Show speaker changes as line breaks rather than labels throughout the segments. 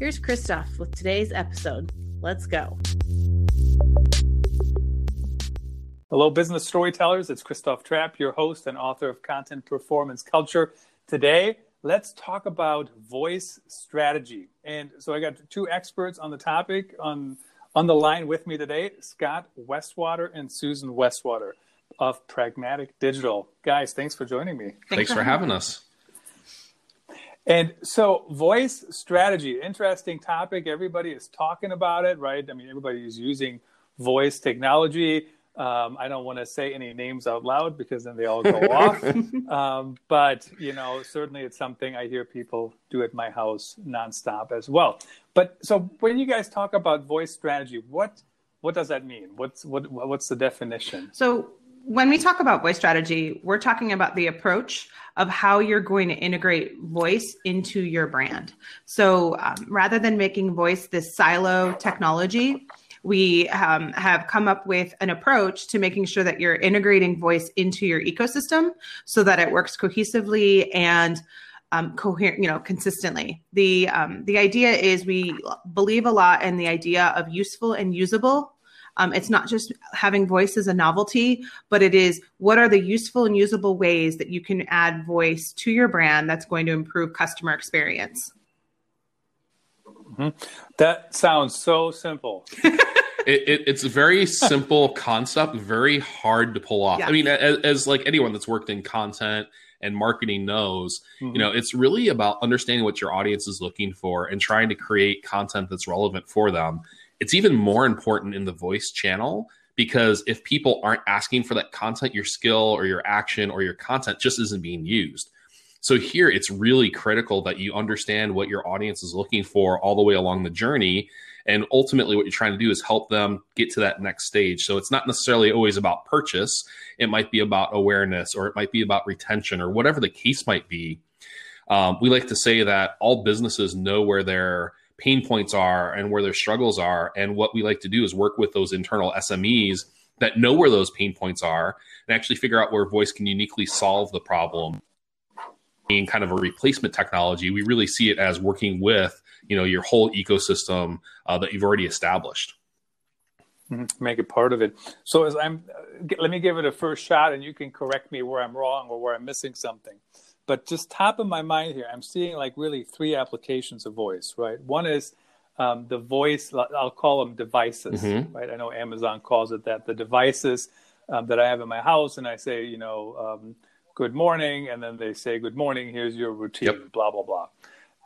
Here's Christoph with today's episode. Let's go.
Hello, business storytellers. It's Christoph Trappe, your host and author of Content Performance Culture. Today, let's talk about voice strategy. And so I got two experts on the topic on on the line with me today, Scot Westwater and Susan Westwater of Pragmatic Digital. Guys, thanks for joining me.
Thanks, thanks for having us.
And so, voice strategy, interesting topic. Everybody is talking about it, right? I mean, everybody is using voice technology. Um, I don't want to say any names out loud because then they all go off. Um, but you know, certainly it's something I hear people do at my house nonstop as well. But so when you guys talk about voice strategy, what what does that mean? What's what what's the definition?
So when we talk about voice strategy, we're talking about the approach of how you're going to integrate voice into your brand. So um, rather than making voice this silo technology, we um, have come up with an approach to making sure that you're integrating voice into your ecosystem so that it works cohesively and um, coherent, you know, consistently. The um, the idea is we believe a lot in the idea of useful and usable. Um, it's not just having voice as a novelty, but it is what are the useful and usable ways that you can add voice to your brand that's going to improve customer experience.
Mm-hmm. That sounds so simple.
it, it, it's a very simple concept, very hard to pull off. Yeah. I mean, as, as, like anyone that's worked in content and marketing knows, mm-hmm. you know, it's really about understanding what your audience is looking for and trying to create content that's relevant for them. It's even more important in the voice channel because if people aren't asking for that content, your skill or your action or your content just isn't being used. So here it's really critical that you understand what your audience is looking for all the way along the journey. And ultimately, what you're trying to do is help them get to that next stage. So it's not necessarily always about purchase, it might be about awareness or it might be about retention or whatever the case might be. Um, we like to say that all businesses know where their pain points are and where their struggles are. And what we like to do is work with those internal SMEs that know where those pain points are and actually figure out where voice can uniquely solve the problem being kind of a replacement technology, we really see it as working with you know your whole ecosystem uh, that you've already established.
Mm-hmm. Make it part of it. So as I'm, uh, let me give it a first shot, and you can correct me where I'm wrong or where I'm missing something. But just top of my mind here, I'm seeing like really three applications of voice. Right. One is um, the voice. I'll call them devices. Mm-hmm. Right. I know Amazon calls it that. The devices um, that I have in my house, and I say, you know. Um, good morning, and then they say, good morning, here's your routine, yep. blah, blah, blah.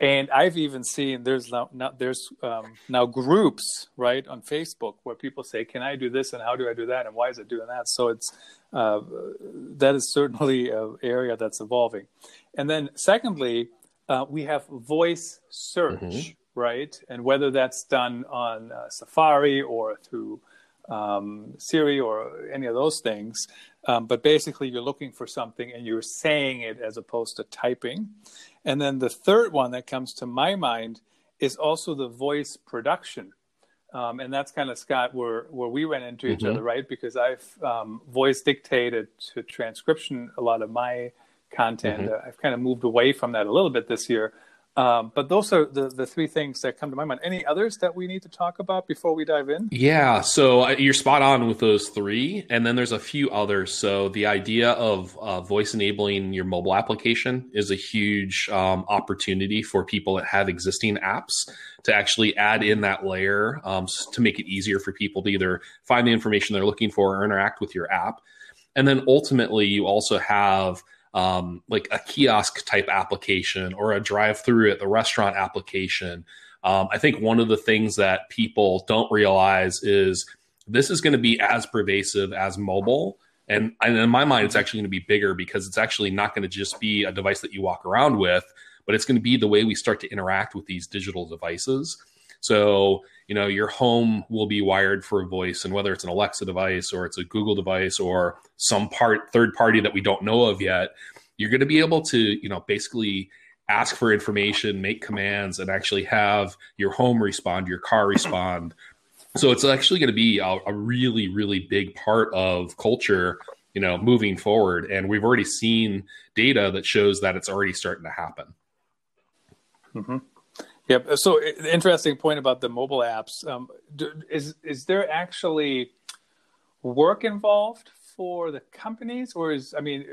And I've even seen there's now, now there's um, now groups right on Facebook where people say, "Can I do this?" and "How do I do that?" and "Why is it doing that?" So it's uh, that is certainly an area that's evolving. And then secondly, uh, we have voice search, mm-hmm. right? And whether that's done on uh, Safari or through um, Siri or any of those things, um, but basically, you're looking for something and you're saying it as opposed to typing. And then the third one that comes to my mind is also the voice production. Um, and that's kind of Scot where where we ran into each mm-hmm. other, right? Because I've um, voice dictated to transcription a lot of my content. Mm-hmm. Uh, I've kind of moved away from that a little bit this year, um, but those are the, the three things that come to my mind. Any others that we need to talk about before we dive in?
Yeah, so uh, you're spot on with those three. And then there's a few others. So the idea of uh, voice enabling your mobile application is a huge um, opportunity for people that have existing apps to actually add in that layer um, to make it easier for people to either find the information they're looking for or interact with your app. And then ultimately, you also have um, like a kiosk type application or a drive through at the restaurant application. Um, I think one of the things that people don't realize is this is going to be as pervasive as mobile. And, and in my mind, it's actually going to be bigger because it's actually not going to just be a device that you walk around with, but it's going to be the way we start to interact with these digital devices. So, you know, your home will be wired for a voice, and whether it's an Alexa device or it's a Google device or some part third party that we don't know of yet, you're going to be able to, you know, basically ask for information, make commands, and actually have your home respond, your car respond. So it's actually going to be a, a really, really big part of culture you know, moving forward. And we've already seen data that shows that it's already starting to happen.
Mm-hmm. Yep. So interesting point about the mobile apps. Um, is is there actually work involved for the companies, or is I mean,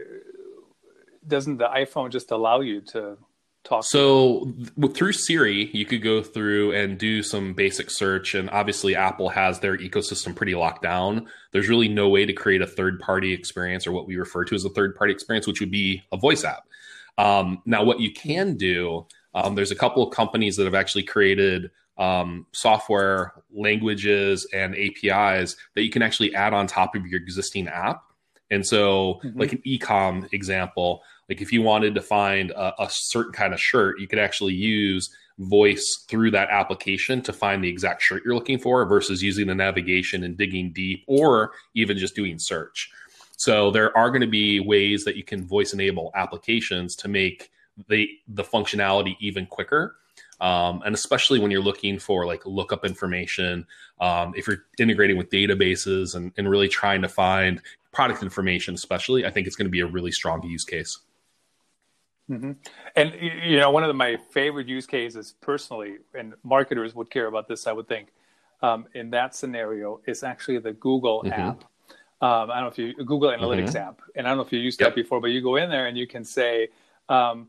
doesn't the iPhone just allow you to talk
so th- through siri you could go through and do some basic search and obviously apple has their ecosystem pretty locked down there's really no way to create a third party experience or what we refer to as a third party experience which would be a voice app um, now what you can do um, there's a couple of companies that have actually created um, software languages and apis that you can actually add on top of your existing app and so mm-hmm. like an ecom example like if you wanted to find a, a certain kind of shirt, you could actually use voice through that application to find the exact shirt you're looking for versus using the navigation and digging deep or even just doing search. So there are going to be ways that you can voice enable applications to make the the functionality even quicker. Um, and especially when you're looking for like lookup information, um, if you're integrating with databases and, and really trying to find product information, especially, I think it's going to be a really strong use case.
Mm-hmm. And you know, one of the, my favorite use cases personally, and marketers would care about this, I would think, um, in that scenario is actually the Google mm-hmm. app. Um, I don't know if you Google Analytics mm-hmm. app, and I don't know if you used yep. that before, but you go in there and you can say, um,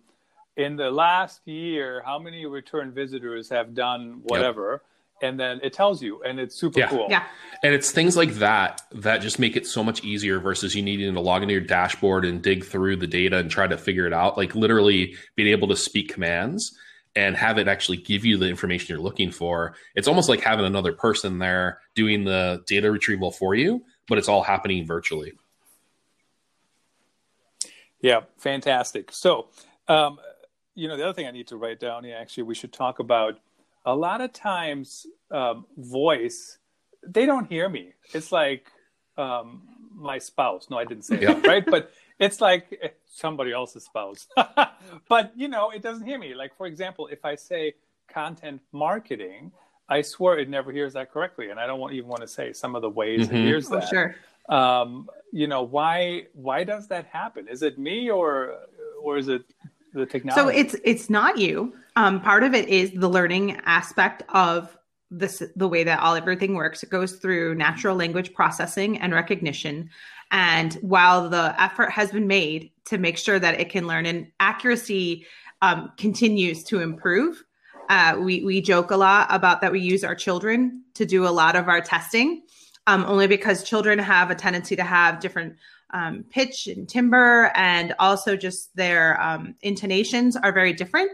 in the last year, how many return visitors have done whatever, and then it tells you and it's super
yeah.
cool.
Yeah.
And it's things like that that just make it so much easier versus you needing to log into your dashboard and dig through the data and try to figure it out. Like literally being able to speak commands and have it actually give you the information you're looking for. It's almost like having another person there doing the data retrieval for you but it's all happening virtually.
Yeah fantastic. So um, you know the other thing i need to write down here actually we should talk about a lot of times um, voice they don't hear me. It's like um, my spouse. No i didn't say yeah. that right? But it's like eh, somebody else's spouse. But you know it doesn't hear me. Like for example if i say content marketing i swear it never hears that correctly and i don't want, even want to say some of the ways mm-hmm. it hears
oh,
that.
sure.
Um, you know why why does that happen? Is it me or or is it the technology
so it's it's not you um, part of it is the learning aspect of this the way that all everything works. It goes through natural language processing and recognition. And while the effort has been made to make sure that it can learn and accuracy um, continues to improve, uh, we we joke a lot about that we use our children to do a lot of our testing, um, only because children have a tendency to have different um, pitch and timbre, and also just their um, intonations are very different.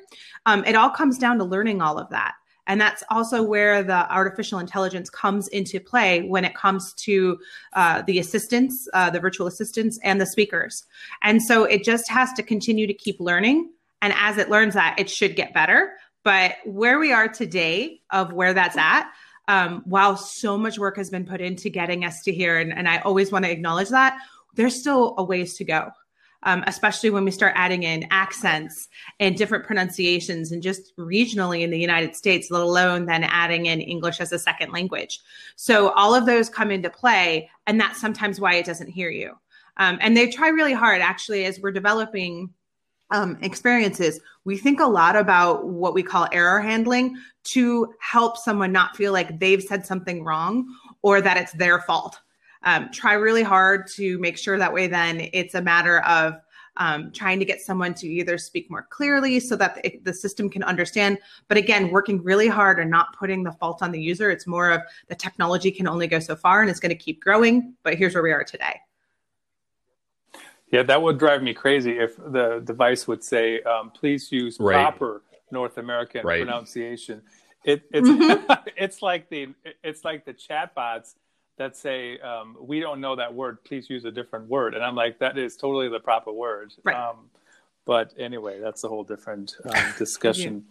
Um, it all comes down to learning all of that. And that's also where the artificial intelligence comes into play when it comes to uh, the assistants, uh, the virtual assistants, and the speakers. And so it just has to continue to keep learning. And as it learns that, it should get better. But where we are today, of where that's at, um, while so much work has been put into getting us to here, and, and I always want to acknowledge that, there's still a ways to go. Um, especially when we start adding in accents and different pronunciations and just regionally in the United States, let alone then adding in English as a second language. So all of those come into play, and that's sometimes why it doesn't hear you. Um, and they try really hard, actually, as we're developing um, experiences, we think a lot about what we call error handling to help someone not feel like they've said something wrong or that it's their fault um, try really hard to make sure that way then it's a matter of um, trying to get someone to either speak more clearly so that the, the, system can understand. But again, working really hard and not putting the fault on the user. It's more of the technology can only go so far and it's going to keep growing. But here's where we are today.
Yeah, that would drive me crazy if the device would say, um, "Please use right. proper North American right. pronunciation." It, it's mm-hmm. it's like the it's like the chatbots that say um, we don't know that word please use a different word and i'm like that is totally the proper word
right.
Um, but anyway that's a whole different um, discussion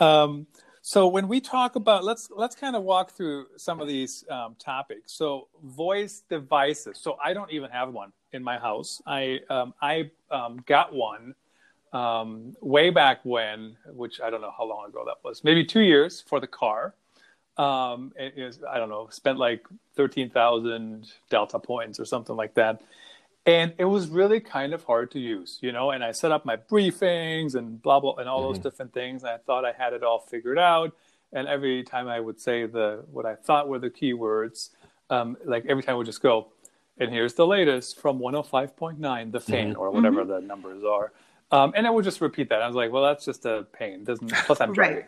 um, So when we talk about let's let's kind of walk through some of these um, topics. So voice devices. So I don't even have one in my house. I um, I um, got one um, way back when, which I don't know how long ago that was. Maybe two years for the car. Um, it is I don't know. Spent like thirteen thousand Delta points or something like that and it was really kind of hard to use you know and i set up my briefings and blah blah and all mm-hmm. those different things and i thought i had it all figured out and every time i would say the what i thought were the keywords um, like every time I would just go and here's the latest from 105.9 the fan mm-hmm. or whatever mm-hmm. the numbers are um, and i would just repeat that i was like well that's just a pain doesn't plus i'm driving right.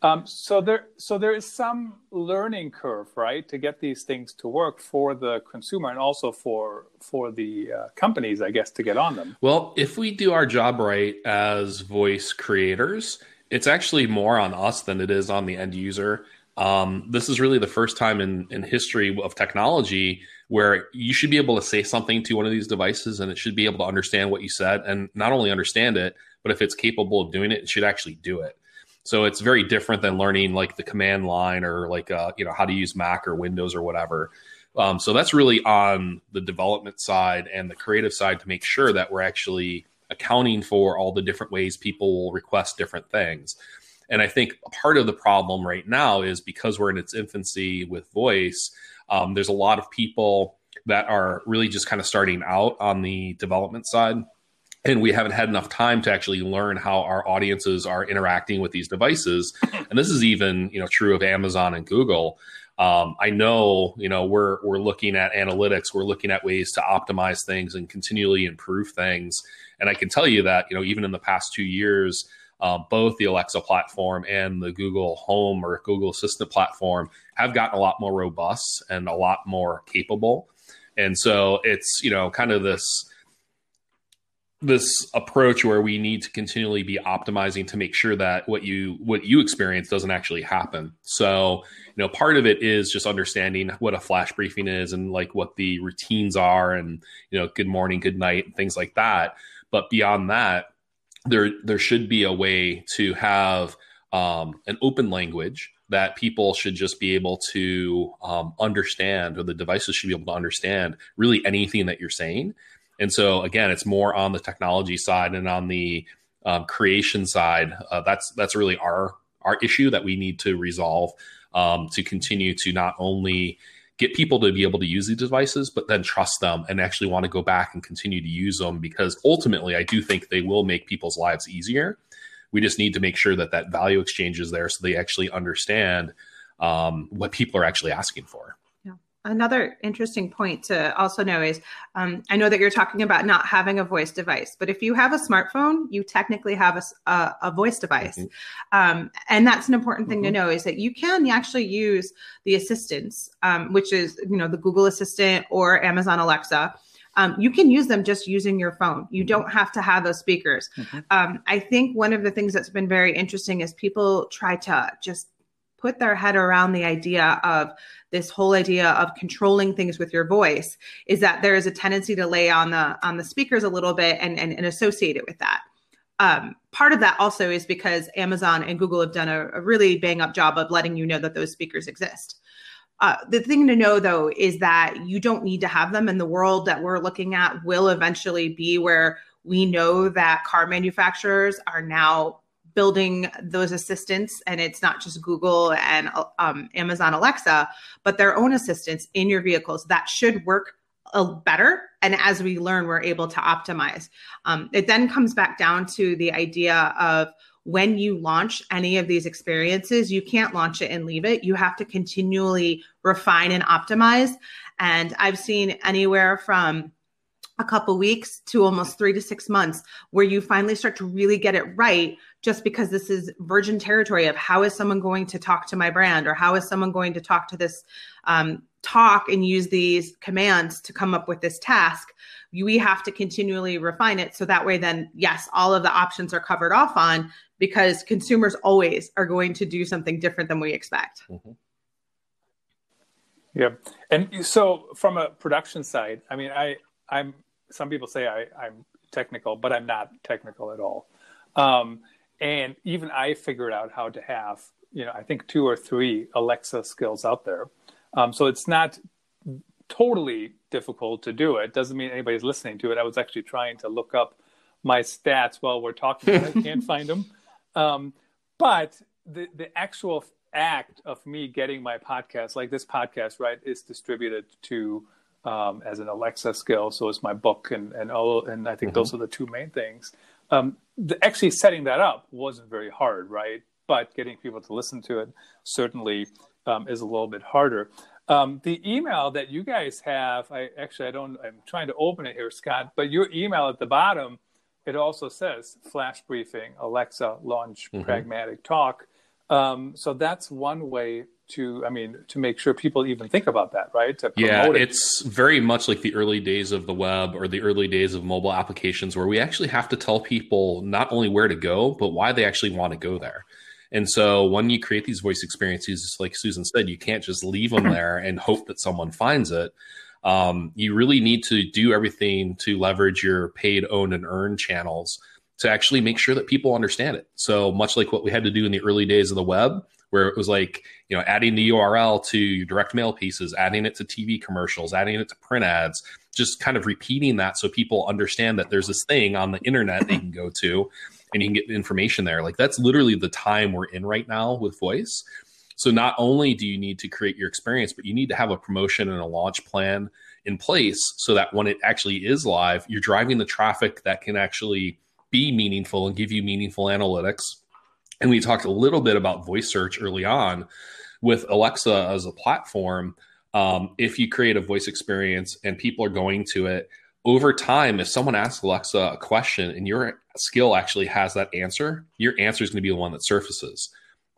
Um, so there, so there is some learning curve, right, to get these things to work for the consumer and also for for the uh, companies, I guess, to get on them.
Well, if we do our job right as voice creators, it's actually more on us than it is on the end user. Um, this is really the first time in in history of technology where you should be able to say something to one of these devices and it should be able to understand what you said and not only understand it, but if it's capable of doing it, it should actually do it. So it's very different than learning like the command line or like uh, you know how to use Mac or Windows or whatever. Um, so that's really on the development side and the creative side to make sure that we're actually accounting for all the different ways people will request different things. And I think part of the problem right now is because we're in its infancy with voice, um, there's a lot of people that are really just kind of starting out on the development side and we haven't had enough time to actually learn how our audiences are interacting with these devices. And this is even you know true of amazon and google. Um, i know you know we're we're looking at analytics we're looking at ways to optimize things and continually improve things. And i can tell you that you know even in the past two years uh, both the alexa platform and the google home or google assistant platform have gotten a lot more robust and a lot more capable. And so it's you know kind of this this approach where we need to continually be optimizing to make sure that what you what you experience doesn't actually happen. So you know part of it is just understanding what a flash briefing is and like what the routines are and you know good morning good night things like that. But beyond that there there should be a way to have um, an open language that people should just be able to um, understand or the devices should be able to understand really anything that you're saying and so again, it's more on the technology side and on the um, creation side. Uh, that's that's really our our issue that we need to resolve um, to continue to not only get people to be able to use these devices, but then trust them and actually want to go back and continue to use them because ultimately, I do think they will make people's lives easier. We just need to make sure that that value exchange is there so they actually understand um, what people are actually asking for
another interesting point to also know is um, I know that you're talking about not having a voice device, but if you have a smartphone, you technically have a, a, a voice device. Mm-hmm. Um, and that's an important thing mm-hmm. to know is that you can actually use the assistants, um, which is, you know, the Google Assistant or Amazon Alexa. Um, you can use them just using your phone. You mm-hmm. don't have to have those speakers. Mm-hmm. Um, I think one of the things that's been very interesting is people try to just put their head around the idea of this whole idea of controlling things with your voice is that there is a tendency to lay on the on the speakers a little bit and and, and associate it with that. Um, part of that also is because amazon and google have done a, a really bang up job of letting you know that those speakers exist. Uh, the thing to know though is that you don't need to have them and the world that we're looking at will eventually be where we know that car manufacturers are now building those assistants and it's not just google and um, amazon alexa but their own assistants in your vehicles. That should work better and as we learn we're able to optimize. Um, it then comes back down to the idea of when you launch any of these experiences you can't launch it and leave it. You have to continually refine and optimize. And i've seen anywhere from a couple weeks to almost three to six months where you finally start to really get it right just because this is virgin territory of how is someone going to talk to my brand or how is someone going to talk to this um, talk and use these commands to come up with this task. We have to continually refine it. So that way then yes all of the options are covered off on because consumers always are going to do something different than we expect. Mm-hmm.
yeah and so from a production side i mean i i'm some people say I, i'm technical but i'm not technical at all um, and even I figured out how to have, you know, I think two or three Alexa skills out there. Um, so it's not totally difficult to do it. Doesn't mean anybody's listening to it. I was actually trying to look up my stats while we're talking. I can't find them. Um, but the the actual act of me getting my podcast, like this podcast, right, is distributed to um, as an Alexa skill. So it's my book and and all, and I think mm-hmm. those are the two main things. Um, the, actually setting that up wasn't very hard, right? But getting people to listen to it certainly um, is a little bit harder. Um, the email that you guys have, I actually I don't. I'm trying to open it here, Scot. But your email at the bottom, it also says flash briefing, Alexa launch mm-hmm. pragmatic talk. Um, so that's one way to, I mean, to make sure people even think about that, right?
yeah, it. it's very much like the early days of the web or the early days of mobile applications where we actually have to tell people not only where to go, but why they actually want to go there. And so when you create these voice experiences, like Susan said, you can't just leave them there and hope that someone finds it. Um, you really need to do everything to leverage your paid, owned, and earned channels to actually make sure that people understand it. So much like what we had to do in the early days of the web, where it was like, you know, adding the URL to direct mail pieces, adding it to TV commercials, adding it to print ads, just kind of repeating that so people understand that there's this thing on the internet they can go to and you can get information there. Like that's literally the time we're in right now with voice. So not only do you need to create your experience, but you need to have a promotion and a launch plan in place so that when it actually is live, you're driving the traffic that can actually be meaningful and give you meaningful analytics. And we talked a little bit about voice search early on with Alexa as a platform. Um, if you create a voice experience and people are going to it, over time, if someone asks Alexa a question and your skill actually has that answer, your answer is going to be the one that surfaces.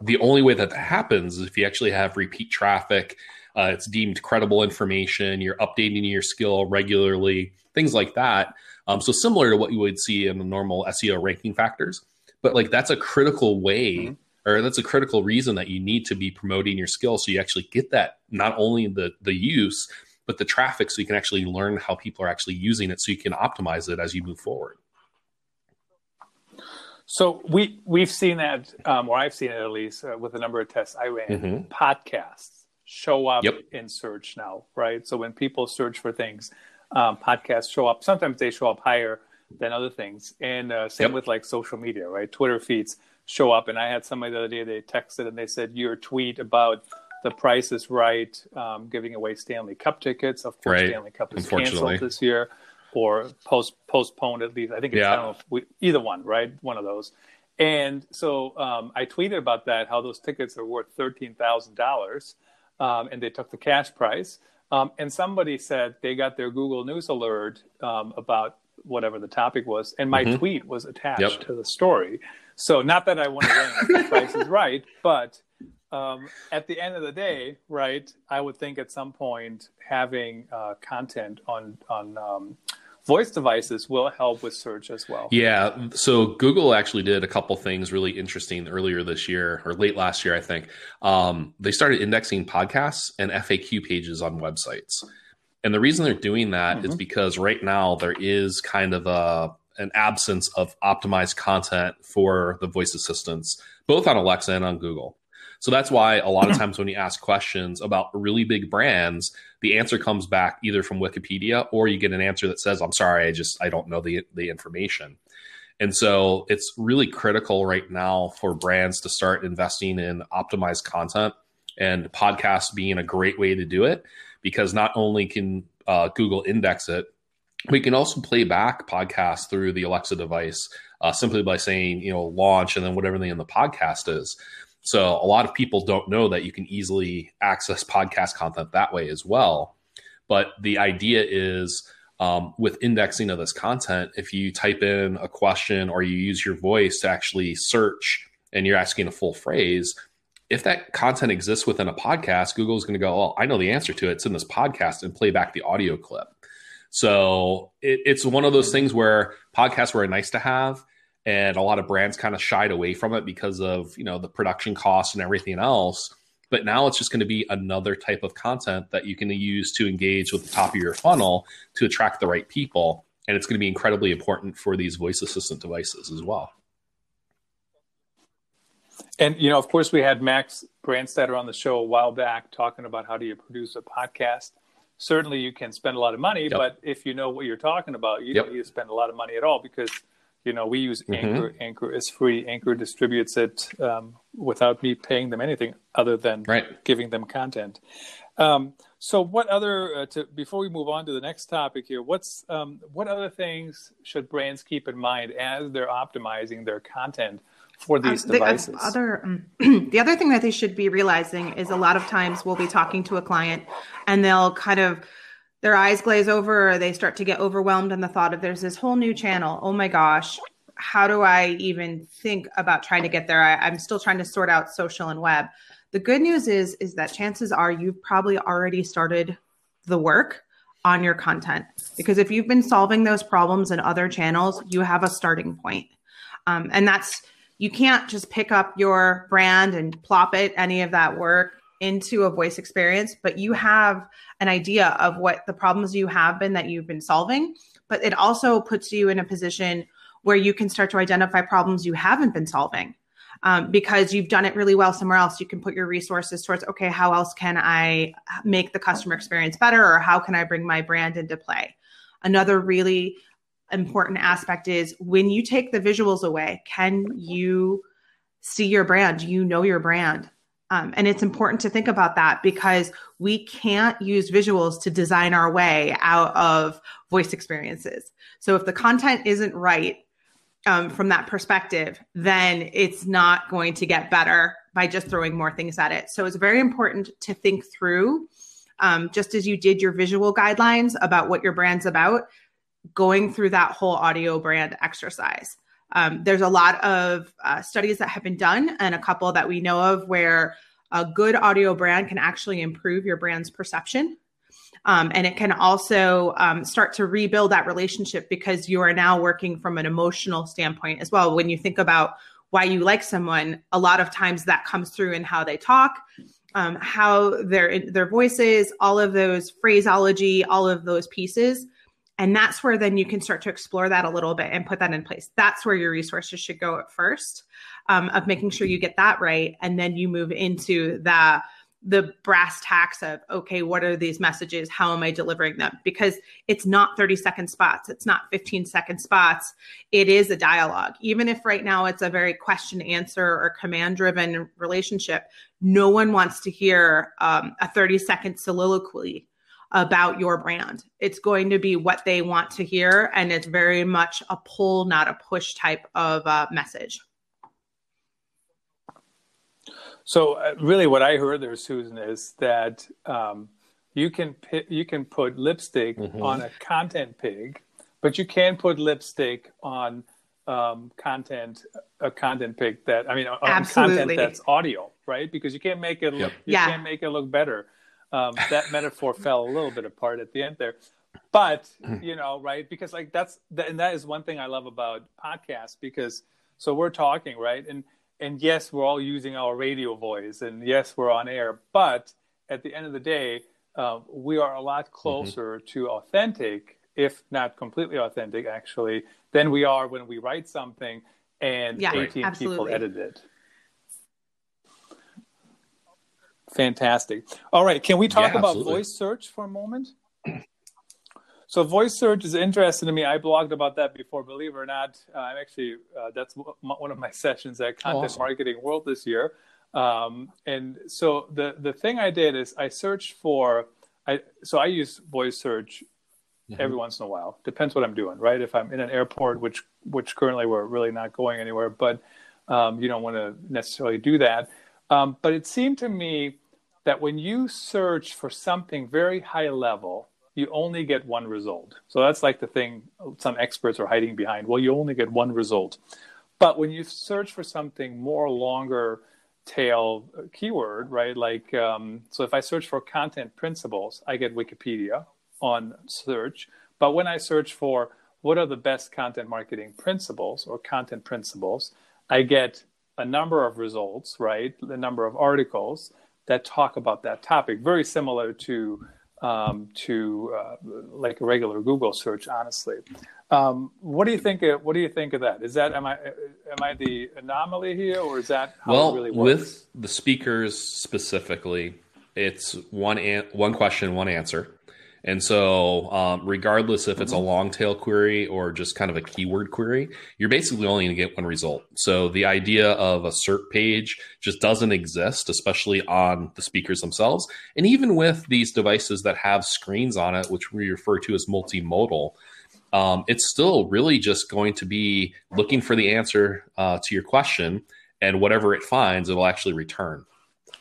The only way that that happens is if you actually have repeat traffic, uh, it's deemed credible information, you're updating your skill regularly, things like that. Um, so similar to what you would see in the normal SEO ranking factors, but like that's a critical way, mm-hmm. or that's a critical reason that you need to be promoting your skill, so you actually get that not only the the use, but the traffic, so you can actually learn how people are actually using it, so you can optimize it as you move forward.
So we we've seen that, um, or I've seen it at least uh, with a number of tests I ran. Mm-hmm. Podcasts show up yep. in search now, right? So when people search for things, um, podcasts show up. Sometimes they show up higher than other things, and uh, same yep. with like social media, right? Twitter feeds show up. And I had somebody the other day they texted and they said your tweet about the price is right, um, giving away Stanley Cup tickets. Of course, right. Stanley Cup is canceled this year or post postponed at least. I think it's yeah. I don't know we, either one, right? One of those. And so um, I tweeted about that, how those tickets are worth thirteen thousand um, dollars, and they took the cash price. Um, and somebody said they got their Google News alert um, about whatever the topic was, and my mm-hmm. tweet was attached yep. to the story. So not that I want to win the price is right, but um, at the end of the day, right? I would think at some point having uh, content on on um, voice devices will help with search as well.
Yeah. So Google actually did a couple things really interesting earlier this year or late last year, I think. Um, they started indexing podcasts and FAQ pages on websites. And the reason they're doing that mm-hmm. is because right now there is kind of a an absence of optimized content for the voice assistants, both on Alexa and on Google. So that's why a lot of times when you ask questions about really big brands, the answer comes back either from Wikipedia or you get an answer that says, "I'm sorry, I just I don't know the the information." And so it's really critical right now for brands to start investing in optimized content and podcasts being a great way to do it because not only can uh, Google index it, we can also play back podcasts through the Alexa device uh, simply by saying, you know, launch and then whatever the in the podcast is. So a lot of people don't know that you can easily access podcast content that way as well. But the idea is um, with indexing of this content, if you type in a question or you use your voice to actually search and you're asking a full phrase, if that content exists within a podcast, Google's going to go, "Oh, I know the answer to it. It's in this podcast," and play back the audio clip. So it, it's one of those things where podcasts were nice to have, and a lot of brands kind of shied away from it because of you know the production costs and everything else but now it's just going to be another type of content that you can use to engage with the top of your funnel to attract the right people and it's going to be incredibly important for these voice assistant devices as well
And you know, of course, we had Max Brandstatter on the show a while back talking about how do you produce a podcast. Certainly, you can spend a lot of money, yep. but if you know what you're talking about, you yep. don't need to spend a lot of money at all because you know we use mm-hmm. Anchor. Anchor is free. Anchor distributes it um, without me paying them anything other than right. giving them content. Um, so, what other uh, to, before we move on to the next topic here? What's um, what other things should brands keep in mind as they're optimizing their content for um, these um, devices?
The, other um, the other thing that they should be realizing is a lot of times we'll be talking to a client and they'll kind of their eyes glaze over or they start to get overwhelmed in the thought of there's this whole new channel. Oh my gosh, how do I even think about trying to get there? I, I'm still trying to sort out social and web the good news is is that chances are you've probably already started the work on your content because if you've been solving those problems in other channels, you have a starting point. Um, and that's you can't just pick up your brand and plop it any of that work into a voice experience, but you have an idea of what the problems you have been that you've been solving. But it also puts you in a position where you can start to identify problems you haven't been solving um, because you've done it really well somewhere else. You can put your resources towards, okay, how else can I make the customer experience better or how can I bring my brand into play? Another really important aspect is when you take the visuals away, can you see your brand? You know your brand? Um, and it's important to think about that because we can't use visuals to design our way out of voice experiences. So if the content isn't right, um, from that perspective, then it's not going to get better by just throwing more things at it. So it's very important to think through, um, just as you did your visual guidelines about what your brand's about, going through that whole audio brand exercise. Um, there's a lot of uh, studies that have been done, and a couple that we know of where a good audio brand can actually improve your brand's perception um, and it can also um, start to rebuild that relationship because you are now working from an emotional standpoint as well. When you think about why you like someone, a lot of times that comes through in how they talk, um, how their their voices, all of those phraseology, all of those pieces. And that's where then you can start to explore that a little bit and put that in place. That's where your resources should go at first, um, of making sure you get that right, and then you move into the the brass tacks of okay what are these messages? How am i delivering them? Because it's not 30 second spots. It's not 15 second spots. It is a dialogue. Even if right now it's a very question answer or command driven relationship no one wants to hear um, a 30 second soliloquy about your brand it's going to be what they want to hear and it's very much a pull not a push type of uh, message
so uh, really, what I heard there, Susan, is that um, you can you can put lipstick mm-hmm. on a content pig, but you can put lipstick on um, content a content pig that I mean on Absolutely. content that's audio, right? Because you can't make it look, yep. you yeah. can't make it look better. Um, that metaphor fell a little bit apart at the end there, but you know, right? Because like that's and that is one thing I love about podcasts because so we're talking right and and yes, we're all using our radio voice, and yes, we're on air. But at the end of the day, uh, we are a lot mm-hmm. closer mm-hmm. to authentic, if not completely authentic, actually, than we are when we write something and yeah, 18 absolutely. people edit it. Fantastic. All right, can we talk yeah, about voice search for a moment? So voice search is interesting to me. I blogged about that before. Believe it or not, uh, I'm actually uh, that's one of my sessions at Content awesome. Marketing World this year. Um, and so the the thing I did is I searched for I so I use voice search mm-hmm. every once in a while. Depends what I'm doing, right? If I'm in an airport, which which currently we're really not going anywhere, but um, you don't want to necessarily do that. Um, but it seemed to me that when you search for something very high level you only get one result. So that's like the thing some experts are hiding behind. Well, you only get one result. But when you search for something more longer tail keyword, right? Like, um, so if I search for content principles, I get Wikipedia on search. But when I search for what are the best content marketing principles or content principles, I get a number of results, right? The number of articles that talk about that topic, very similar to um, to uh, like a regular Google search, honestly. Um, what do you think? Of, what do you think of that? Is that am I am I the anomaly here, or is that
well
really
with the speakers specifically? It's one an- one question, one answer. And so, um, regardless if it's a mm-hmm. long tail query or just kind of a keyword query, you're basically only going to get one result. So, the idea of a SERP page just doesn't exist, especially on the speakers themselves. And even with these devices that have screens on it, which we refer to as multimodal, um, it's still really just going to be looking for the answer uh, to your question, and whatever it finds, it will actually return.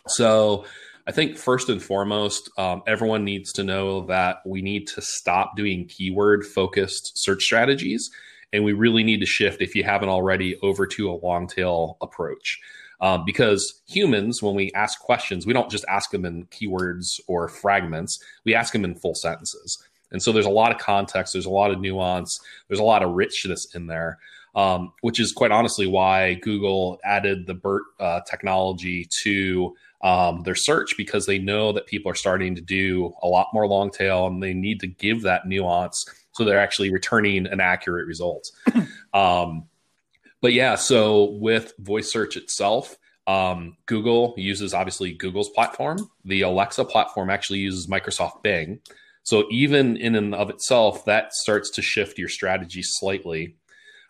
So, I think first and foremost, um, everyone needs to know that we need to stop doing keyword focused search strategies. And we really need to shift, if you haven't already, over to a long tail approach. Um, because humans, when we ask questions, we don't just ask them in keywords or fragments, we ask them in full sentences. And so there's a lot of context, there's a lot of nuance, there's a lot of richness in there, um, which is quite honestly why Google added the BERT uh, technology to um, their search because they know that people are starting to do a lot more long tail and they need to give that nuance so they're actually returning an accurate result. um, but yeah, so with voice search itself, um, Google uses obviously Google's platform. The Alexa platform actually uses Microsoft Bing. So even in and of itself, that starts to shift your strategy slightly.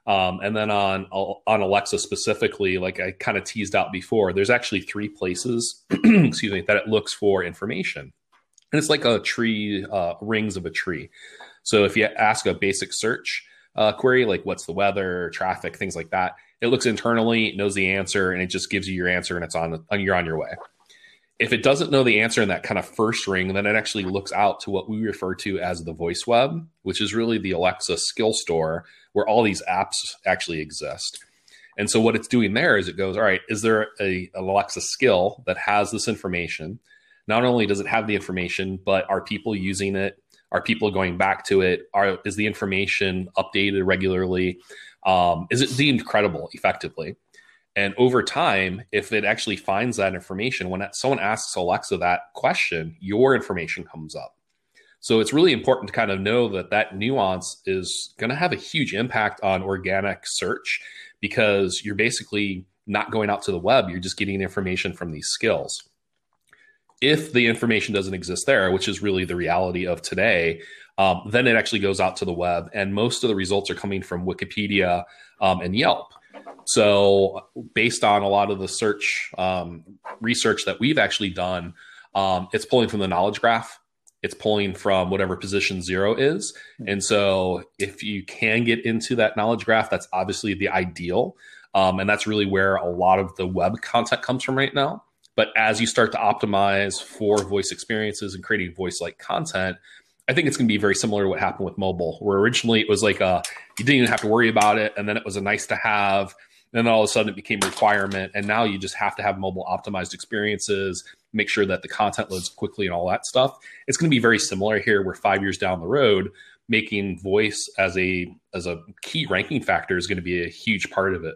Um, and then on on Alexa specifically, like I kind of teased out before, there's actually three places, excuse me, that it looks for information, and it's like a tree uh, rings of a tree. So if you ask a basic search uh, query like "What's the weather?" traffic, things like that, it looks internally, knows the answer, and it just gives you your answer, and it's on, on you're on your way. If it doesn't know the answer in that kind of first ring, then it actually looks out to what we refer to as the voice web, which is really the Alexa skill store where all these apps actually exist. And so what it's doing there is it goes, all right, is there a an Alexa skill that has this information? Not only does it have the information, but are people using it? Are people going back to it? Are is the information updated regularly? Um, is it deemed credible effectively? And over time, if it actually finds that information, when someone asks Alexa that question, your information comes up. So it's really important to kind of know that that nuance is going to have a huge impact on organic search because you're basically not going out to the web, you're just getting information from these skills. If the information doesn't exist there, which is really the reality of today, um, then it actually goes out to the web, and most of the results are coming from Wikipedia um, and Yelp. So, based on a lot of the search um, research that we've actually done, um, it's pulling from the knowledge graph it's pulling from whatever position zero is. Hmm. And so if you can get into that knowledge graph, that's obviously the ideal. Um, and that's really where a lot of the web content comes from right now. But as you start to optimize for voice experiences and creating voice like content, I think it's going to be very similar to what happened with mobile, where originally it was like a, you didn't even have to worry about it. And then it was a nice to have. And then all of a sudden it became a requirement. And now you just have to have mobile optimized experiences make sure that the content loads quickly and all that stuff. It's going to be very similar here. We're five years down the road, making voice as a as a key ranking factor is going to be a huge part of it.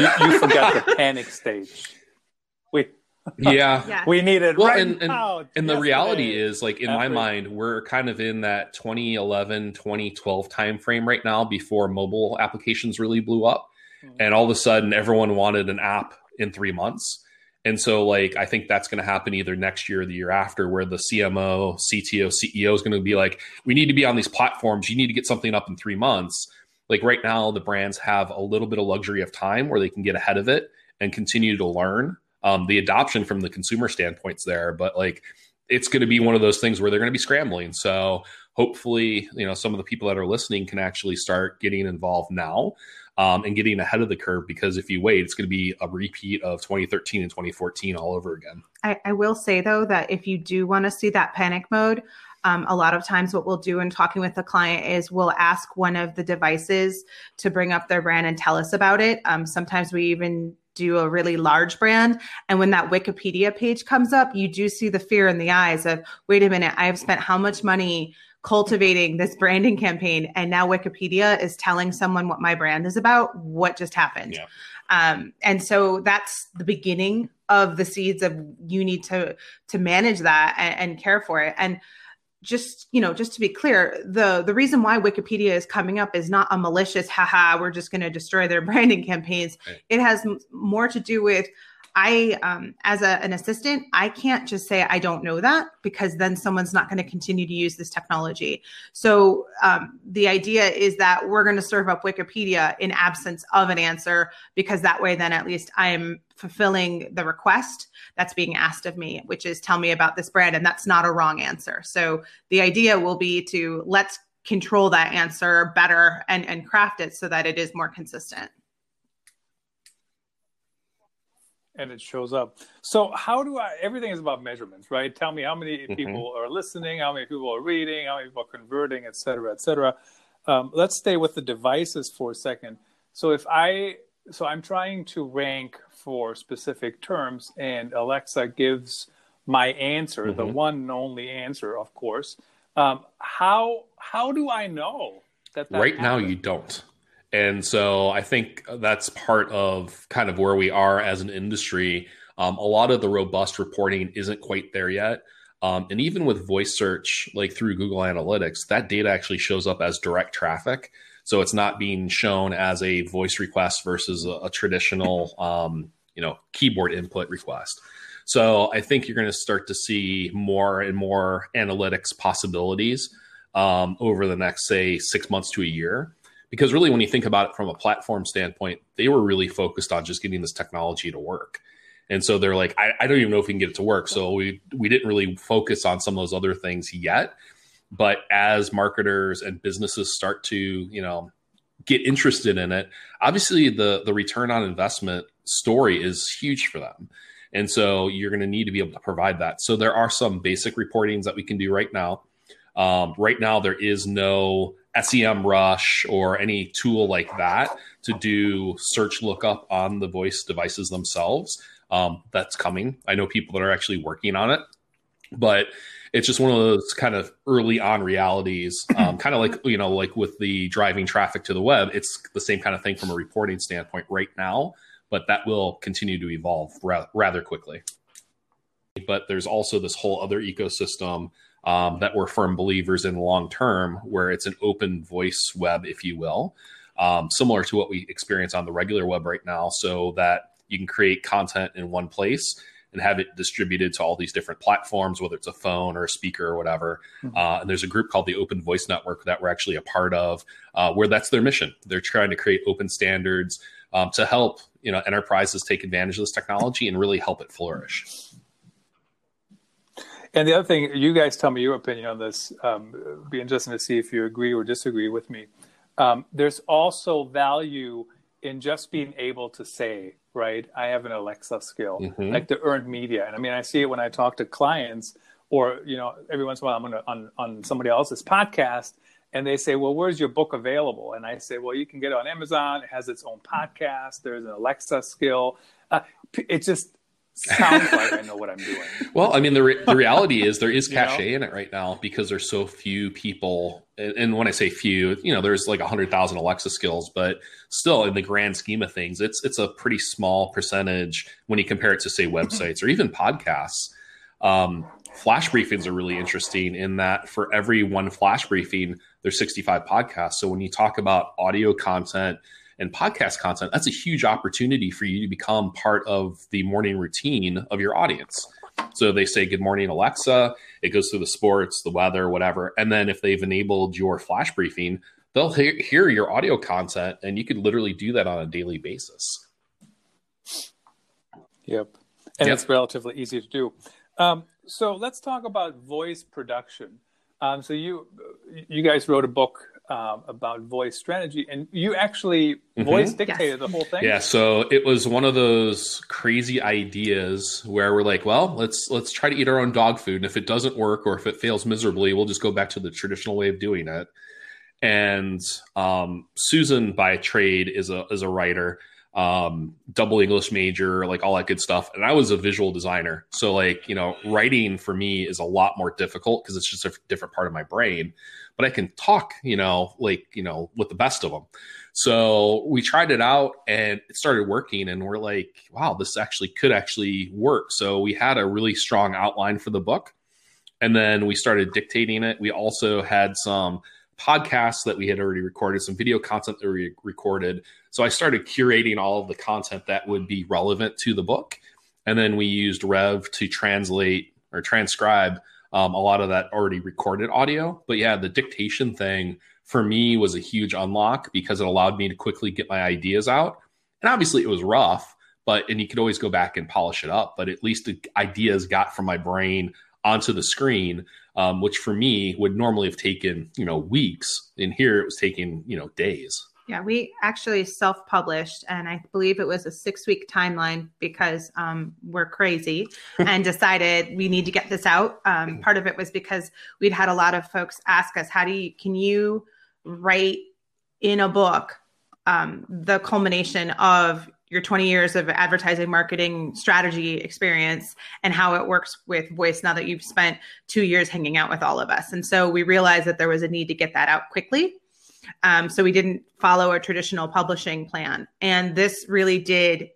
You, you forgot the panic stage. We
yeah. yeah.
we need it well, right
and, and, now. And the reality is like in my mind, we're kind of in that 2011, 2012 timeframe right now before mobile applications really blew up. Mm-hmm. And all of a sudden everyone wanted an app in three months. And so, like, I think that's going to happen either next year or the year after, where the CMO, CTO, CEO is going to be like, we need to be on these platforms. You need to get something up in three months. Like, right now, the brands have a little bit of luxury of time where they can get ahead of it and continue to learn. Um, the adoption from the consumer standpoint's there, but like, it's going to be one of those things where they're going to be scrambling. So, hopefully, you know, some of the people that are listening can actually start getting involved now um, and getting ahead of the curve because if you wait, it's going to be a repeat of 2013 and 2014 all over again.
I, I will say though that if you do want to see that panic mode, um, a lot of times what we'll do in talking with the client is we'll ask one of the devices to bring up their brand and tell us about it. Um, sometimes we even do a really large brand. And when that Wikipedia page comes up, you do see the fear in the eyes of, wait a minute, I have spent how much money cultivating this branding campaign and now wikipedia is telling someone what my brand is about what just happened yeah. um, and so that's the beginning of the seeds of you need to to manage that and, and care for it and just you know just to be clear the the reason why wikipedia is coming up is not a malicious haha we're just going to destroy their branding campaigns right. it has m- more to do with I, um, as a, an assistant, I can't just say I don't know that because then someone's not going to continue to use this technology. So um, the idea is that we're going to serve up Wikipedia in absence of an answer because that way, then at least I am fulfilling the request that's being asked of me, which is tell me about this brand, and that's not a wrong answer. So the idea will be to let's control that answer better and and craft it so that it is more consistent.
and it shows up. So how do I? Everything is about measurements, right? Tell me how many mm-hmm. people are listening, how many people are reading, how many people are converting, et cetera, et cetera. Um, let's stay with the devices for a second. So if I, so I'm trying to rank for specific terms, and Alexa gives my answer, mm-hmm. the one and only answer, of course. Um, how how do I know that? that
right happened? now, you don't. And so I think that's part of kind of where we are as an industry. Um, a lot of the robust reporting isn't quite there yet. Um, and even with voice search, like through Google Analytics, that data actually shows up as direct traffic. So it's not being shown as a voice request versus a, a traditional, um, you know, keyboard input request. So I think you're going to start to see more and more analytics possibilities um, over the next, say, six months to a year. Because really when you think about it from a platform standpoint they were really focused on just getting this technology to work. And so they're like I, I, don't even know if we can get it to work. So we we didn't really focus on some of those other things yet but as marketers and businesses start to you know get interested in it obviously the the return on investment story is huge for them and so you're going to need to be able to provide that so there are some basic reportings that we can do right now um, right now there is no SEMrush or any tool like that to do search lookup on the voice devices themselves. Um, that's coming. I know people that are actually working on it, but it's just one of those kind of early on realities, um, kind of like you know, like with the driving traffic to the web. It's the same kind of thing from a reporting standpoint right now, but that will continue to evolve ra- rather quickly. But there's also this whole other ecosystem um, that we're firm believers in long term, where it's an open voice web, if you will, um, similar to what we experience on the regular web right now, so that you can create content in one place and have it distributed to all these different platforms, whether it's a phone or a speaker or whatever. Mm-hmm. Uh, and there's a group called the Open Voice Network that we're actually a part of, uh, where that's their mission. They're trying to create open standards um, to help you know enterprises take advantage of this technology and really help it flourish.
And the other thing, you guys tell me your opinion on this. Um, be interesting to see if you agree or disagree with me. Um, there's also value in just being able to say, right, I have an Alexa skill, mm-hmm. like the earned media. And I mean, I see it when I talk to clients, or you know, every once in a while I'm on on, on somebody else's podcast, and they say, "Well, where's your book available?" And I say, "Well, you can get it on Amazon. It has its own podcast. There's an Alexa skill." Uh, it just sounds like I know what I'm doing.
Well, I mean, the, re- the reality is there is cachet know? in it right now because there's so few people. And, and when I say few, you know, there's like 100,000 Alexa skills, but still in the grand scheme of things, it's, it's a pretty small percentage when you compare it to say websites or even podcasts. Um, flash briefings are really interesting in that for every one flash briefing, there's 65 podcasts. So when you talk about audio content, and podcast content, that's a huge opportunity for you to become part of the morning routine of your audience. So they say, Good morning, Alexa. It goes through the sports, the weather, whatever. And then if they've enabled your flash briefing, they'll he- hear your audio content, and you could literally do that on a daily basis.
Yep. And yep. it's relatively easy to do. Um, so let's talk about voice production. Um, so you you guys wrote a book um, about voice strategy, and you actually mm-hmm. voice dictated yes. the whole thing.
Yeah, so it was one of those crazy ideas where we're like, well, let's let's try to eat our own dog food, and if it doesn't work or if it fails miserably, we'll just go back to the traditional way of doing it. And um, Susan, by trade, is a is a writer um, double English major, like all that good stuff. And I was a visual designer. So, like, you know, writing for me is a lot more difficult because it's just a different part of my brain. But I can talk, you know, like, you know, with the best of them. So we tried it out and it started working. And we're like, wow, this actually could actually work. So we had a really strong outline for the book. and then we started dictating it. We also had some podcasts that we had already recorded, some video content that we recorded. So I started curating all of the content that would be relevant to the book. And then we used Rev to translate or transcribe um, a lot of that already recorded audio. But yeah, the dictation thing for me was a huge unlock because it allowed me to quickly get my ideas out. And obviously it was rough, but and you could always go back and polish it up. But at least the ideas got from my brain onto the screen, um, which for me would normally have taken you know weeks. In here, it was taking you know days.
Yeah, we actually self published, and I believe it was a six week timeline because um, we're crazy and decided we need to get this out. Um, part of it was because we'd had a lot of folks ask us, How do you, can you write in a book um, the culmination of your 20 years of advertising marketing strategy experience and how it works with voice now that you've spent two years hanging out with all of us. And so we realized that there was a need to get that out quickly. Um, so we didn't follow a traditional publishing plan. And this really did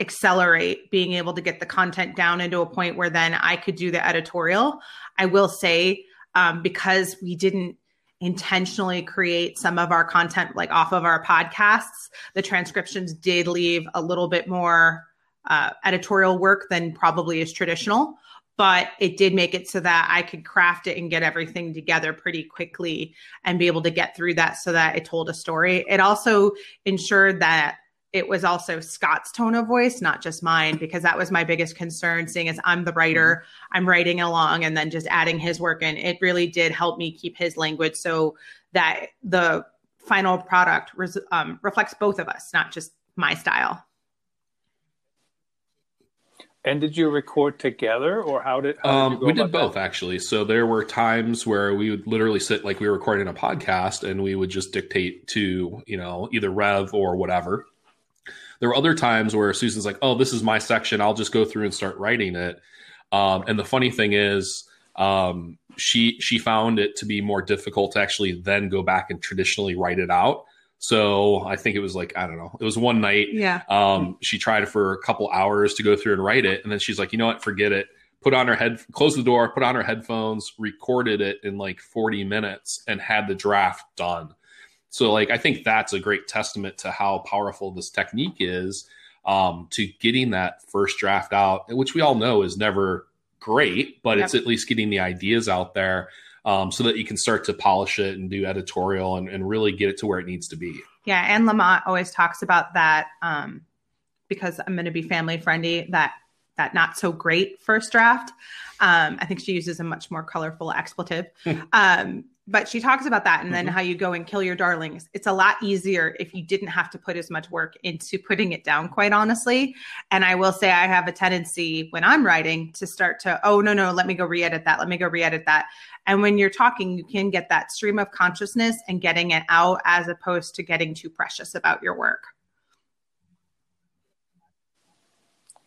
accelerate being able to get the content down into a point where then I could do the editorial. I will say, um, because we didn't intentionally create some of our content like off of our podcasts. The transcriptions did leave a little bit more uh, editorial work than probably is traditional, but it did make it so that I could craft it and get everything together pretty quickly and be able to get through that so that it told a story. It also ensured that it was also Scot's tone of voice, not just mine, because that was my biggest concern. Seeing as I'm the writer, mm-hmm. I'm writing along and then just adding his work And It really did help me keep his language so that the final product res- um, reflects both of us, not just my style.
And did you record together, or how did? How
um, did we did both that? actually. So there were times where we would literally sit like we were recording a podcast, and we would just dictate to you know either Rev or whatever, there were other times where Susan's like, "Oh, this is my section. I'll just go through and start writing it." Um, and the funny thing is, um, she she found it to be more difficult to actually then go back and traditionally write it out. So I think it was like I don't know. It was one night.
Yeah.
Um, she tried for a couple hours to go through and write it, and then she's like, you know what? Forget it. Put on her head, close the door, put on her headphones, recorded it in like 40 minutes, and had the draft done. So, like, I think that's a great testament to how powerful this technique is um, to getting that first draft out, which we all know is never great, but yep. it's at least getting the ideas out there um, so that you can start to polish it and do editorial and, and, really get it to where it needs to be.
Yeah. And Lamott always talks about that um, because I'm going to be family friendly, that that not so great first draft. Um, I think she uses a much more colorful expletive. But she talks about that and mm-hmm. then how you go and kill your darlings. It's a lot easier if you didn't have to put as much work into putting it down, quite honestly. And I will say I have a tendency when I'm writing to start to, oh, no, no, let me go re edit that. Let me go re edit that. And when you're talking, you can get that stream of consciousness and getting it out as opposed to getting too precious about your work.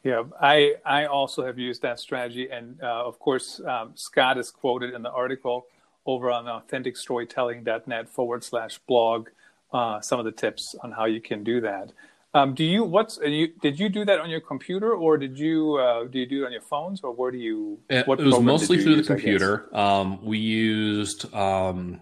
Yeah, I I also have used that strategy, and uh, of course um, Scot is quoted in the article over on authenticstorytelling.net forward slash blog uh, some of the tips on how you can do that. Um, do you what's you, did you do that on your computer or did you uh, do you do it on your phones or where do you?
It, it was mostly through use, the computer. Um, we used um,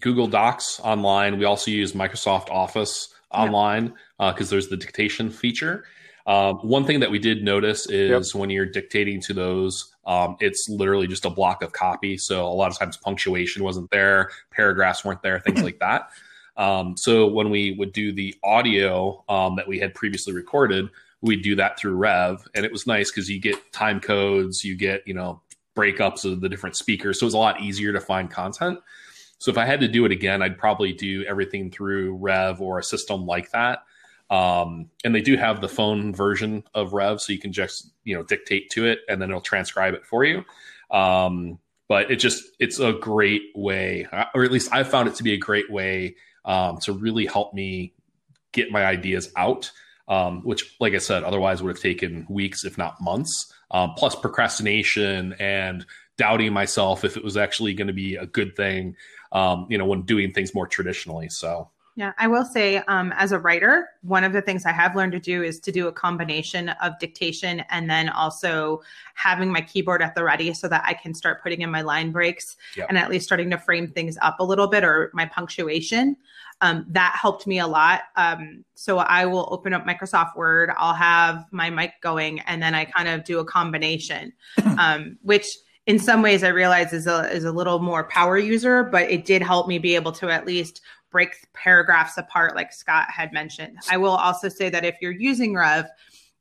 Google Docs online. We also use Microsoft Office online because yeah. uh, there's the dictation feature. Um, one thing that we did notice is yep. when you're dictating to those, um, it's literally just a block of copy. So a lot of times punctuation wasn't there, paragraphs weren't there, things like that. Um, so when we would do the audio um, that we had previously recorded, we'd do that through Rev, and it was nice because you get time codes, you get you know breakups of the different speakers, so it was a lot easier to find content. So if I had to do it again, I'd probably do everything through Rev or a system like that. Um, and they do have the phone version of Rev, so you can just you know dictate to it, and then it'll transcribe it for you. Um, but it just it's a great way, or at least I found it to be a great way um, to really help me get my ideas out. Um, which, like I said, otherwise would have taken weeks, if not months. Um, plus procrastination and doubting myself if it was actually going to be a good thing. Um, you know, when doing things more traditionally. So
Yeah, I will say, um, as a writer, one of the things I have learned to do is to do a combination of dictation and then also having my keyboard at the ready so that I can start putting in my line breaks yep. and at least starting to frame things up a little bit or my punctuation. Um, that helped me a lot. Um, so I will open up Microsoft Word, I'll have my mic going, and then I kind of do a combination, um, which in some ways I realize is a is a little more power user, but it did help me be able to at least break paragraphs apart, like Scot had mentioned. I will also say that if you're using Rev,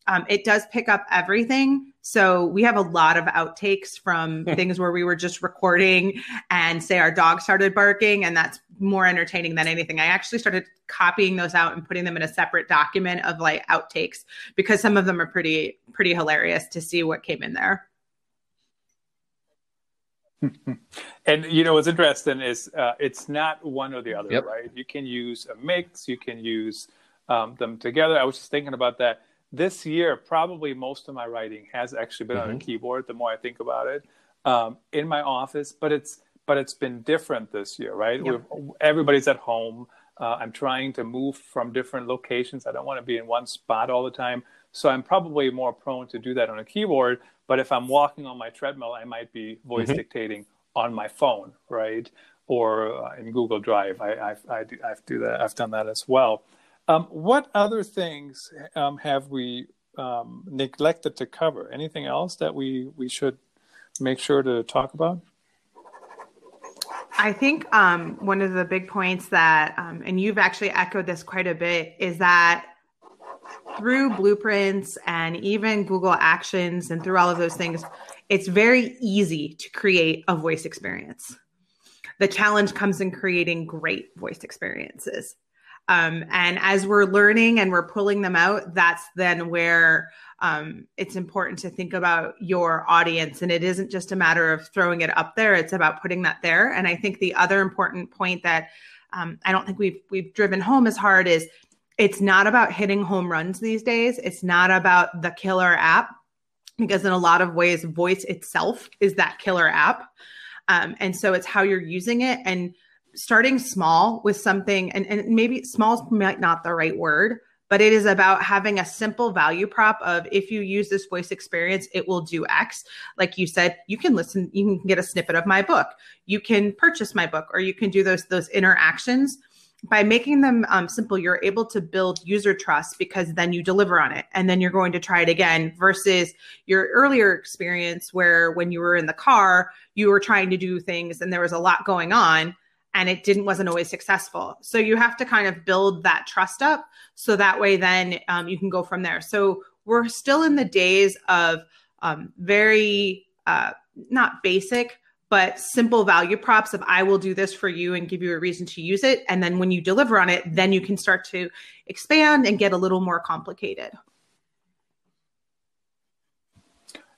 um, it does pick up everything. So we have a lot of outtakes from things where we were just recording and say our dog started barking, and that's more entertaining than anything. I actually started copying those out and putting them in a separate document of like outtakes because some of them are pretty pretty hilarious to see what came in there.
and you know what's interesting is uh, it's not one or the other, yep. right? You can use a mix, you can use um, them together. I was just thinking about that. This year, probably most of my writing has actually been mm-hmm. on a keyboard. The more I think about it, um, in my office, but it's but it's been different this year, right? Yep. Everybody's at home. Uh, I'm trying to move from different locations. I don't want to be in one spot all the time. So I'm probably more prone to do that on a keyboard. But if I'm walking on my treadmill, I might be voice mm-hmm. dictating on my phone, right? Or uh, in Google Drive. I, I, I, do, I do that. I've done that as well. Um, what other things um, have we um, neglected to cover? Anything else that we, we should make sure to talk about?
I think um, one of the big points that, um, and you've actually echoed this quite a bit, is that through blueprints and even Google Actions and through all of those things, it's very easy to create a voice experience. The challenge comes in creating great voice experiences. Um, and as we're learning and we're pulling them out, that's then where um, it's important to think about your audience. And it isn't just a matter of throwing it up there; it's about putting that there. And I think the other important point that um, I don't think we've we've driven home as hard is it's not about hitting home runs these days. It's not about the killer app because in a lot of ways, voice itself is that killer app. Um, and so it's how you're using it and starting small with something, and, and maybe small is might not the right word, but it is about having a simple value prop of if you use this voice experience, it will do X. Like you said, you can listen, you can get a snippet of my book, you can purchase my book, or you can do those those interactions by making them um, simple, you're able to build user trust because then you deliver on it and then you're going to try it again versus your earlier experience where when you were in the car, you were trying to do things and there was a lot going on and it didn't wasn't always successful. So you have to kind of build that trust up so that way then um, you can go from there. So we're still in the days of um, very uh, not basic but simple value props of I will do this for you and give you a reason to use it. And then when you deliver on it, then you can start to expand and get a little more complicated.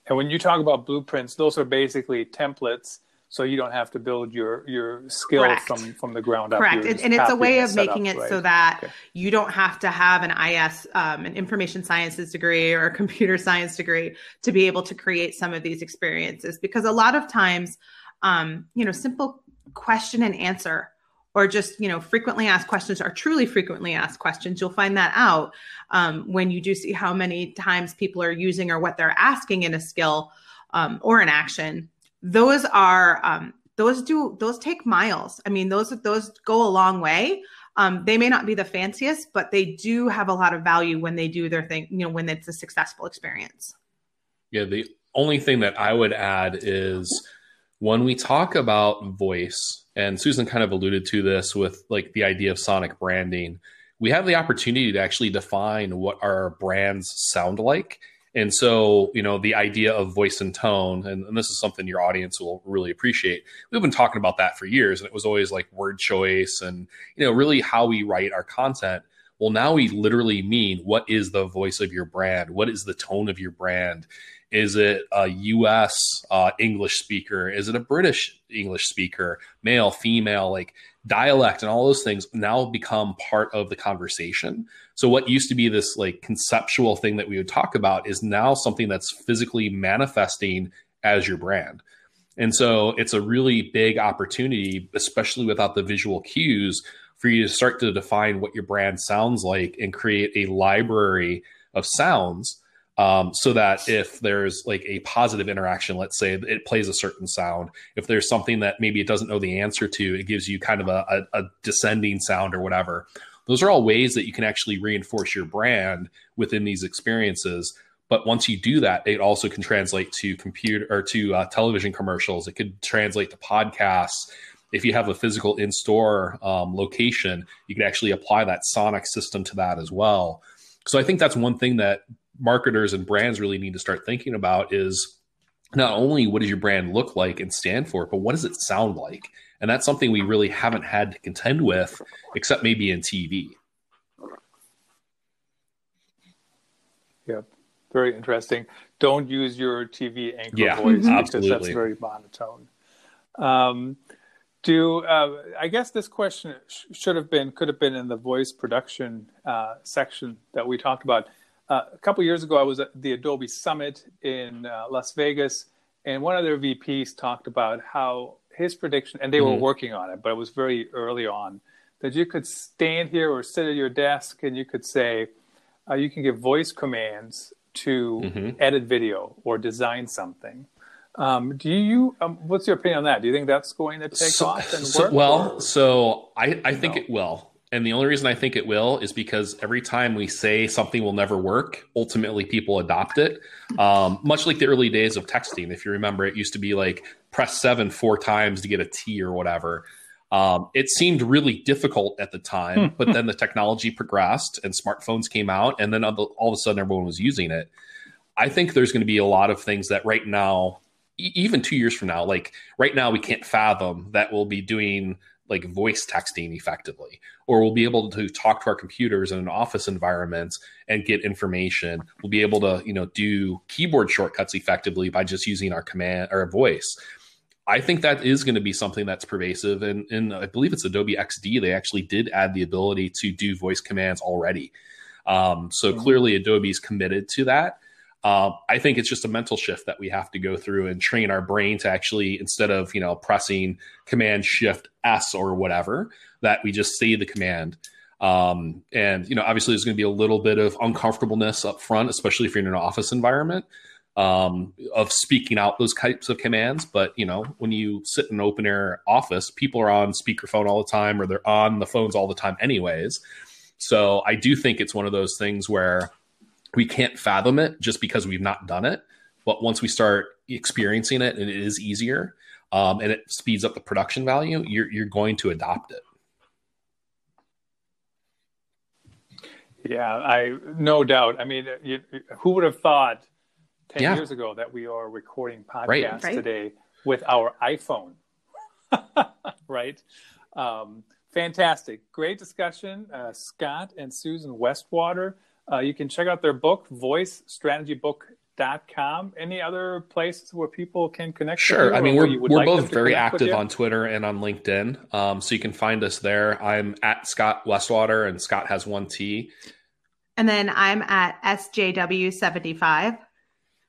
And when you talk about blueprints, those are basically templates so you don't have to build your your skill Correct. from from the ground
up. Correct, and, and it's a way of making up, it right? so that okay. you don't have to have an IS, um, an information sciences degree or a computer science degree to be able to create some of these experiences. Because a lot of times, um, you know, simple question and answer or just you know frequently asked questions are truly frequently asked questions you'll find that out um, when you do see how many times people are using or what they're asking in a skill um, or an action. Those are um, those do those take miles. I mean those those go a long way. Um, they may not be the fanciest but they do have a lot of value when they do their thing you know when it's a successful experience.
Yeah the only thing that i would add is when we talk about voice, and Susan kind of alluded to this with like the idea of sonic branding, we have the opportunity to actually define what our brands sound like. And so, you know, the idea of voice and tone, and, and, this is something your audience will really appreciate. We've been talking about that for years, and it was always like word choice and, you know, really how we write our content. Well, now we literally mean what is the voice of your brand? What is the tone of your brand? Is it a U.S. Uh, English speaker? Is it a British English speaker? Male, female, like dialect, and all those things now become part of the conversation. So what used to be this like conceptual thing that we would talk about is now something that's physically manifesting as your brand. And so it's a really big opportunity, especially without the visual cues, for you to start to define what your brand sounds like and create a library of sounds um, so that if there's like a positive interaction, let's say it plays a certain sound, if there's something that maybe it doesn't know the answer to, it gives you kind of a, a, a descending sound or whatever. Those are all ways that you can actually reinforce your brand within these experiences. But once you do that, it also can translate to computer or to uh, television commercials. It could translate to podcasts. If you have a physical in-store um, location, you could actually apply that sonic system to that as well. So I think that's one thing that marketers and brands really need to start thinking about is not only what does your brand look like and stand for, but what does it sound like? And that's something we really haven't had to contend with, except maybe in TV.
Yep. Very interesting. Don't use your TV anchor
yeah,
voice because that's very monotone. Um, do uh, I guess this question sh- should have been could have been in the voice production uh, section that we talked about. Uh, a couple years ago, I was at the Adobe Summit in uh, Las Vegas, and one of their VPs talked about how his prediction, and they mm-hmm. were working on it, but it was very early on, that you could stand here or sit at your desk and you could say, uh, you can give voice commands to mm-hmm. edit video or design something. Um, do you? Um, what's your opinion on that? Do you think that's going to take so, off and
so, work? Well, or? so I, I think no. it will. And the only reason I think it will is because every time we say something will never work, ultimately people adopt it. Um, much like the early days of texting. If you remember, it used to be like press seven four times to get a T or whatever. Um, it seemed really difficult at the time, but then the technology progressed and smartphones came out, and then all of a sudden everyone was using it. I think there's going to be a lot of things that right now, even two years from now, like right now, we can't fathom that we'll be doing like voice texting effectively or we'll be able to talk to our computers in an office environment and get information. We'll be able to you know do keyboard shortcuts effectively by just using our command or voice. I think that is going to be something that's pervasive and, and i believe it's adobe xd they actually did add the ability to do voice commands already. Um, so mm-hmm. clearly adobe's committed to that uh, I think it's just a mental shift that we have to go through and train our brain to actually, instead of you know pressing Command Shift S or whatever, that we just say the command. Um, and you know, obviously, there's going to be a little bit of uncomfortableness up front, especially if you're in an office environment um, of speaking out those types of commands. But you know, when you sit in an open air office, people are on speakerphone all the time, or they're on the phones all the time, anyways. So I do think it's one of those things where we can't fathom it just because we've not done it. But once we start experiencing it and it is easier um, and it speeds up the production value, you're, you're going to adopt it.
Yeah, I no doubt. I mean, you, who would have thought ten yeah. years ago that we are recording podcasts right. today with our iPhone? right. Um, fantastic, great discussion, uh, Scot and Susan Westwater. Uh, you can check out their book, voicestrategybook.com. Any other places where people can connect?
Sure. I mean, we're, we're like both very active on Twitter and on LinkedIn. Um, so you can find us there. I'm at Scot Westwater, and Scot has one T.
And then I'm at SJW75.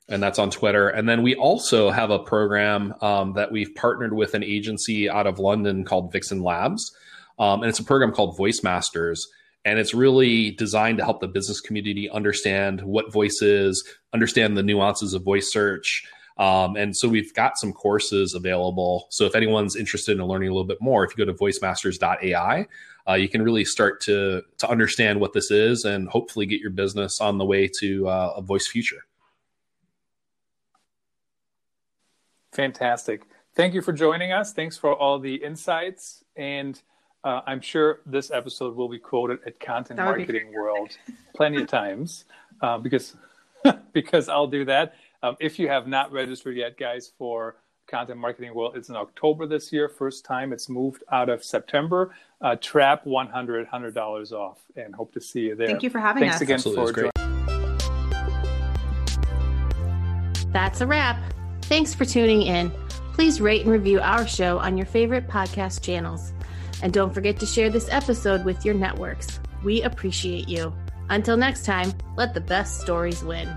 And that's on Twitter. And then we also have a program um, that we've partnered with an agency out of London called Vixen Labs. Um, and it's a program called Voice Masters and it's really designed to help the business community understand what voice is, understand the nuances of voice search. Um, and so we've got some courses available. So if anyone's interested in learning a little bit more, if you go to voicemasters.ai, uh, you can really start to to understand what this is and hopefully get your business on the way to uh, a voice future.
Fantastic. Thank you for joining us. Thanks for all the insights and uh, I'm sure this episode will be quoted at Content Marketing World plenty of times uh, because because I'll do that. Um, if you have not registered yet, guys, for Content Marketing World, it's in October this year. First time it's moved out of September. Uh, Trappe 100 $100 off and hope to see you there.
Thank you for having
Thanks
us.
again Absolutely, for
joining. That's a wrap. Thanks for tuning in. Please rate and review our show on your favorite podcast channels. And don't forget to share this episode with your networks. We appreciate you. Until next time, let the best stories win.